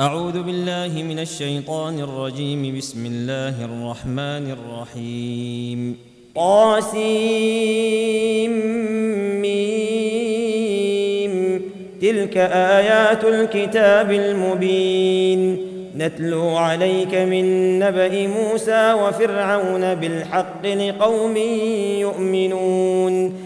أعوذ بالله من الشيطان الرجيم. بسم الله الرحمن الرحيم. طاسيم تلك آيات الكتاب المبين. نتلو عليك من نبأ موسى وفرعون بالحق لقوم يؤمنون.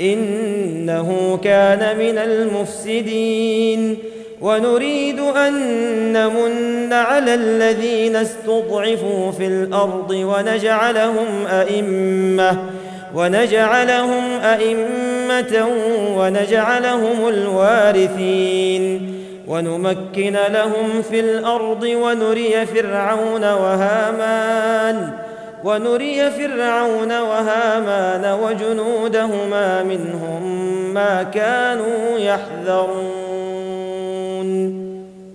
إنه كان من المفسدين. ونريد أن نمن على الذين استضعفوا في الأرض ونجعلهم أئمة ونجعلهم أئمة ونجعلهم الوارثين. ونمكن لهم في الأرض ونري فرعون وهامان. ونري فرعون وهامان وجنودهما منهم ما كانوا يحذرون.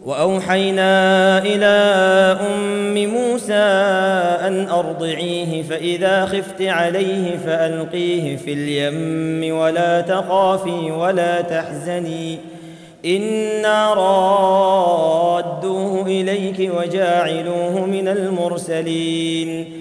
وأوحينا إلى أم موسى أن أرضعيه فإذا خفت عليه فألقيه في اليم ولا تخافي ولا تحزني إنا رادوه إليك وجاعلوه من المرسلين.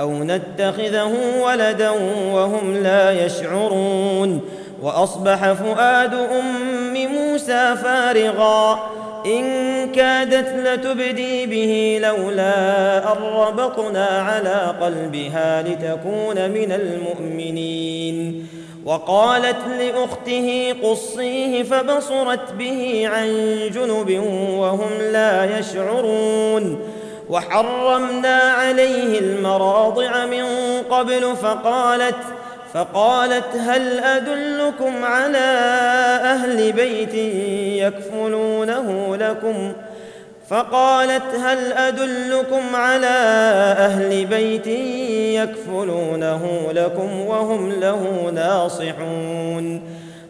أو نتخذه ولدا وهم لا يشعرون. وأصبح فؤاد أم موسى فارغا. إن كادت لتبدي به لولا أن ربطنا على قلبها لتكون من المؤمنين. وقالت لأخته قصيه فبصرت به عن جنب وهم لا يشعرون. وحرمنا عليه المراضع من قبل فقالت فقالت هل أدلكم على أهل بيت يكفلونه لكم؟ فقالت هل أدلكم على أهل بيت يكفلونه لكم وهم له ناصحون؟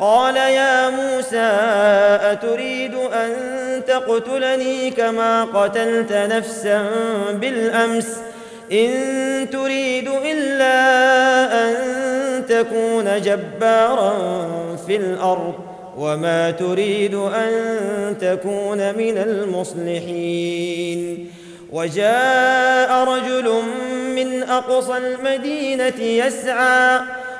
قال يا موسى أتريد أن تقتلني كما قتلت نفسا بالأمس؟ إن تريد إلا أن تكون جبارا في الأرض وما تريد أن تكون من المصلحين. وجاء رجل من أقصى المدينة يسعى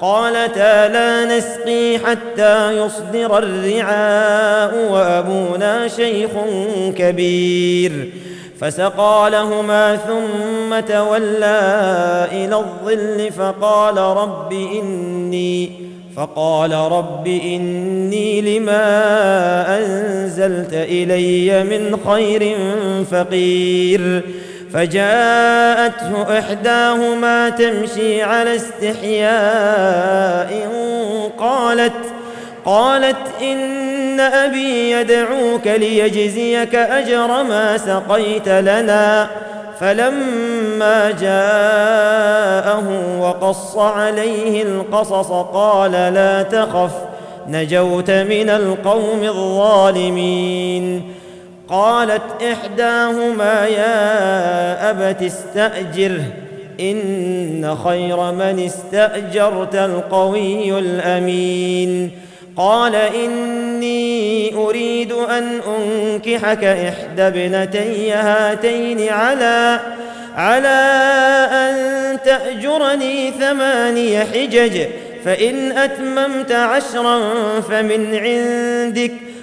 قالتا لا نسقي حتى يصدر الرعاء وأبونا شيخ كبير. فسقى لهما ثم تولى إلى الظل فقال رب إني فقال رب إني لما أنزلت إلي من خير فقير. فجاءته إحداهما تمشي على استحياء قالت قالت إن أبي يدعوك ليجزيك أجر ما سقيت لنا. فلما جاءه وقص عليه القصص قال لا تخف نجوت من القوم الظالمين. قالت إحداهما يا أبت استاجره إن خير من استأجرت القوي الأمين. قال إني أريد أن أنكحك إحدى ابنتي هاتين على على أن تأجرني ثماني حجج فإن أتممت عشرا فمن عندك.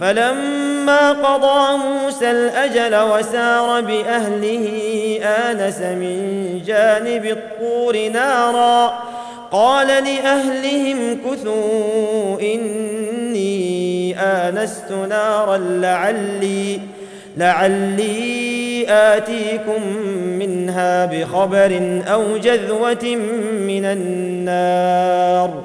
فلما قضى موسى الأجل وسار بأهله آنس من جانب الطور نارا قال لأهلهم كثوا إني آنست نارا لعلي لعلي آتيكم منها بخبر أو جذوة من النار.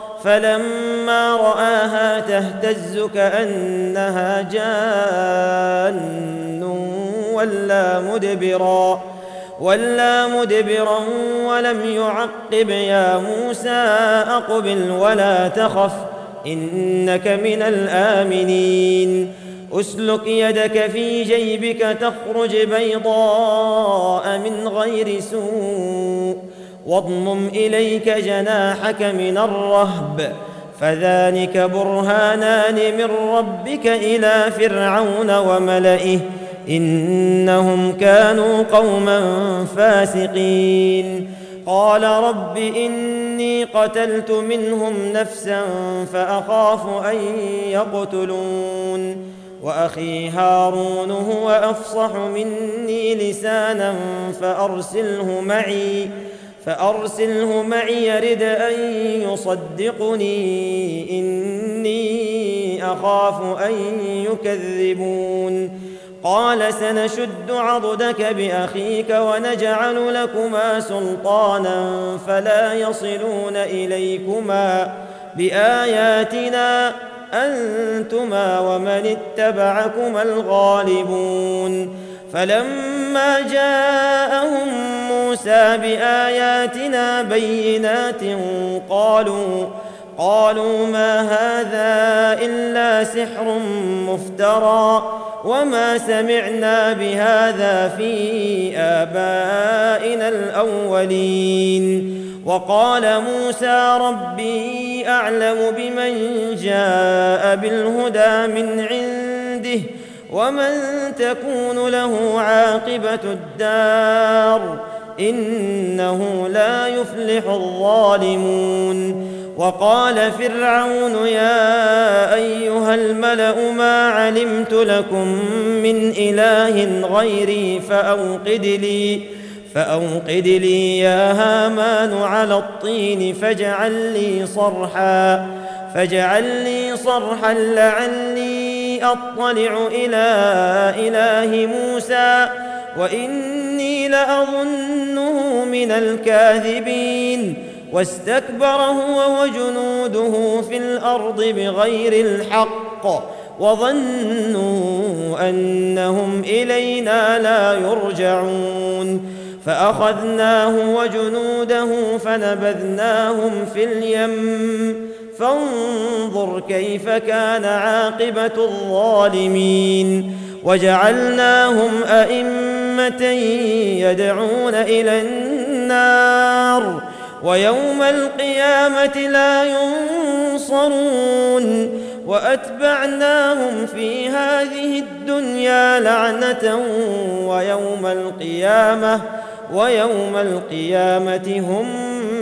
فلما رآها تهتز كأنها جان ولا مدبرا ولا مدبرا ولم يعقب يا موسى أقبل ولا تخف إنك من الآمنين. أسلك يدك في جيبك تخرج بيضاء من غير سوء. واضمم إليك جناحك من الرهب فذلك برهانان من ربك إلى فرعون وملئه إنهم كانوا قوما فاسقين. قال رب إني قتلت منهم نفسا فأخاف أن يقتلون وأخي هارون هو أفصح مني لسانا فأرسله معي. فأرسله معي يرد أن يصدقني إني أخاف أن يكذبون. قال سنشد عضدك بأخيك ونجعل لكما سلطانا فلا يصلون إليكما. بآياتنا أنتما ومن اتبعكما الغالبون. فلما جاءهم موسى بآياتنا بينات قالوا قالوا ما هذا إلا سحر مفترى وما سمعنا بهذا في آبائنا الأولين وقال موسى ربي أعلم بمن جاء بالهدى من عنده ومن تكون له عاقبة الدار إنه لا يفلح الظالمون. وقال فرعون يا أيها الملأ ما علمت لكم من إله غيري فأوقد لي فأوقد لي يا هامان على الطين فاجعل لي صرحا فاجعل لي صرحا لعلي أطلع إلى إله موسى وإني لأظنه من الكاذبين. واستكبر هو وجنوده في الأرض بغير الحق وظنوا أنهم إلينا لا يرجعون. فأخذناه وجنوده فنبذناهم في اليم. فانظر كيف كان عاقبة الظالمين. وجعلناهم أئمة يدعون إلى النار ويوم القيامة لا ينصرون. وأتبعناهم في هذه الدنيا لعنة ويوم القيامة ويوم القيامة هم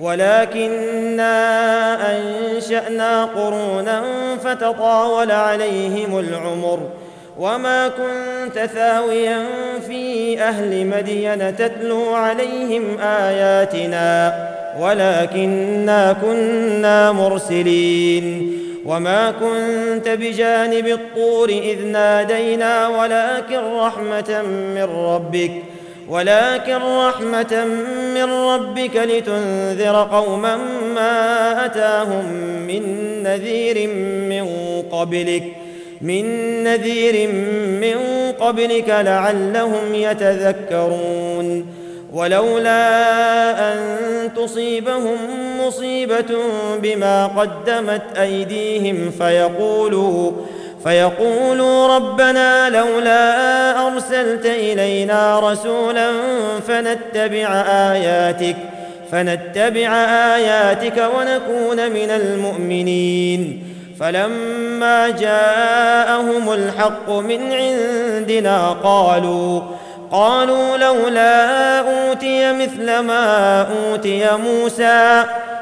ولكنا أنشأنا قرونا فتطاول عليهم العمر وما كنت ثاويا في أهل مدين تتلو عليهم آياتنا ولكنا كنا مرسلين وما كنت بجانب الطور إذ نادينا ولكن رحمة من ربك ولكن رحمة من ربك لتنذر قوما ما أتاهم من نذير من قبلك من نذير من قبلك لعلهم يتذكرون. ولولا أن تصيبهم مصيبة بما قدمت أيديهم فيقولوا فيقولوا ربنا لولا أرسلت إلينا رسولا فنتبع آياتك فنتبع آياتك ونكون من المؤمنين. فلما جاءهم الحق من عندنا قالوا قالوا لولا أوتي مثل ما أوتي موسى.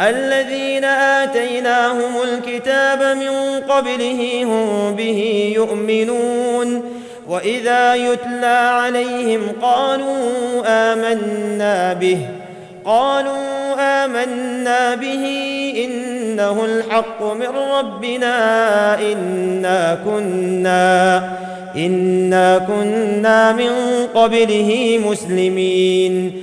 الذين آتيناهم الكتاب من قبله هم به يؤمنون وإذا يتلى عليهم قالوا آمنا به قالوا آمنا به إنه الحق من ربنا إنا كنا إنا كنا من قبله مسلمين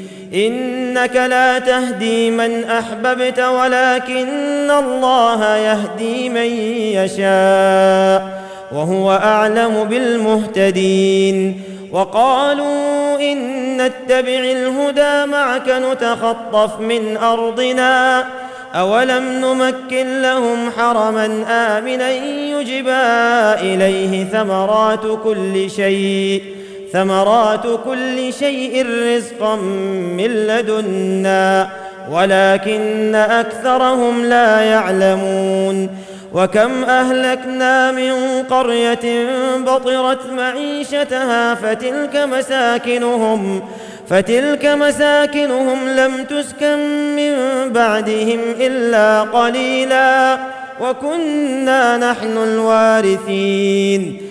إنك لا تهدي من أحببت ولكن الله يهدي من يشاء وهو أعلم بالمهتدين وقالوا إن نتبع الهدى معك نتخطف من أرضنا أولم نمكن لهم حرما آمنا يجبى إليه ثمرات كل شيء ثمرات كل شيء رزقا من لدنا ولكن أكثرهم لا يعلمون. وكم أهلكنا من قرية بطرت معيشتها فتلك مساكنهم فتلك مساكنهم لم تسكن من بعدهم إلا قليلا. وكنا نحن الوارثين.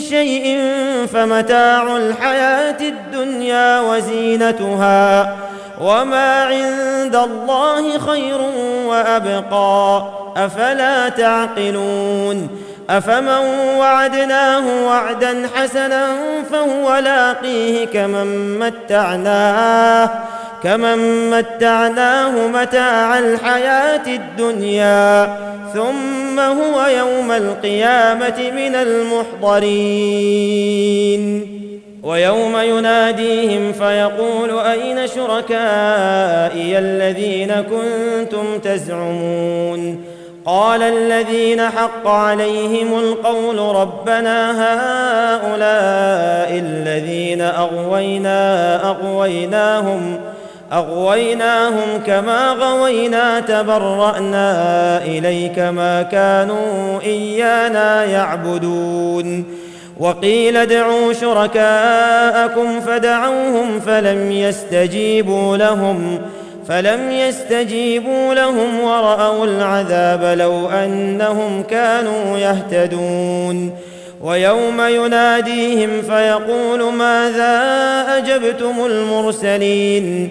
شيء فمتاع الحياة الدنيا وزينتها وما عند الله خير وأبقى. أفلا تعقلون؟ أفمن وعدناه وعدا حسنا فهو لاقيه كمن متعناه. كمن متعناه متاع الحياة الدنيا ثم هو يوم القيامة من المحضرين. ويوم يناديهم فيقول أين شركائي الذين كنتم تزعمون؟ قال الذين حق عليهم القول ربنا هؤلاء الذين أغوينا أغويناهم أغويناهم كما غوينا تبرأنا إليك ما كانوا إيانا يعبدون. وقيل ادعوا شركاءكم فدعوهم فلم يستجيبوا لهم فلم يستجيبوا لهم ورأوا العذاب لو أنهم كانوا يهتدون. ويوم يناديهم فيقول ماذا أجبتم المرسلين؟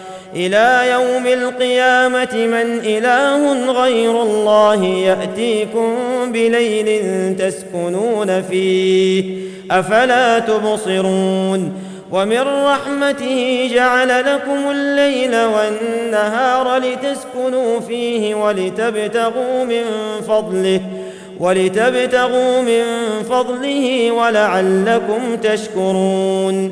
إلى يوم القيامة من إله غير الله يأتيكم بليل تسكنون فيه. أفلا تبصرون؟ ومن رحمته جعل لكم الليل والنهار لتسكنوا فيه ولتبتغوا من فضله ولتبتغوا من فضله ولعلكم تشكرون.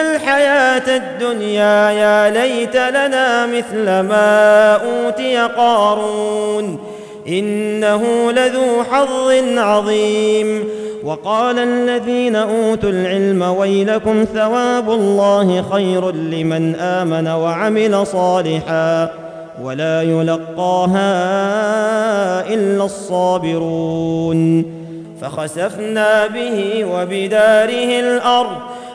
الحياة الدنيا يا ليت لنا مثل ما أوتي قارون إنه لذو حظ عظيم. وقال الذين أوتوا العلم ويلكم ثواب الله خير لمن آمن وعمل صالحا ولا يلقاها إلا الصابرون. فخسفنا به وبداره الأرض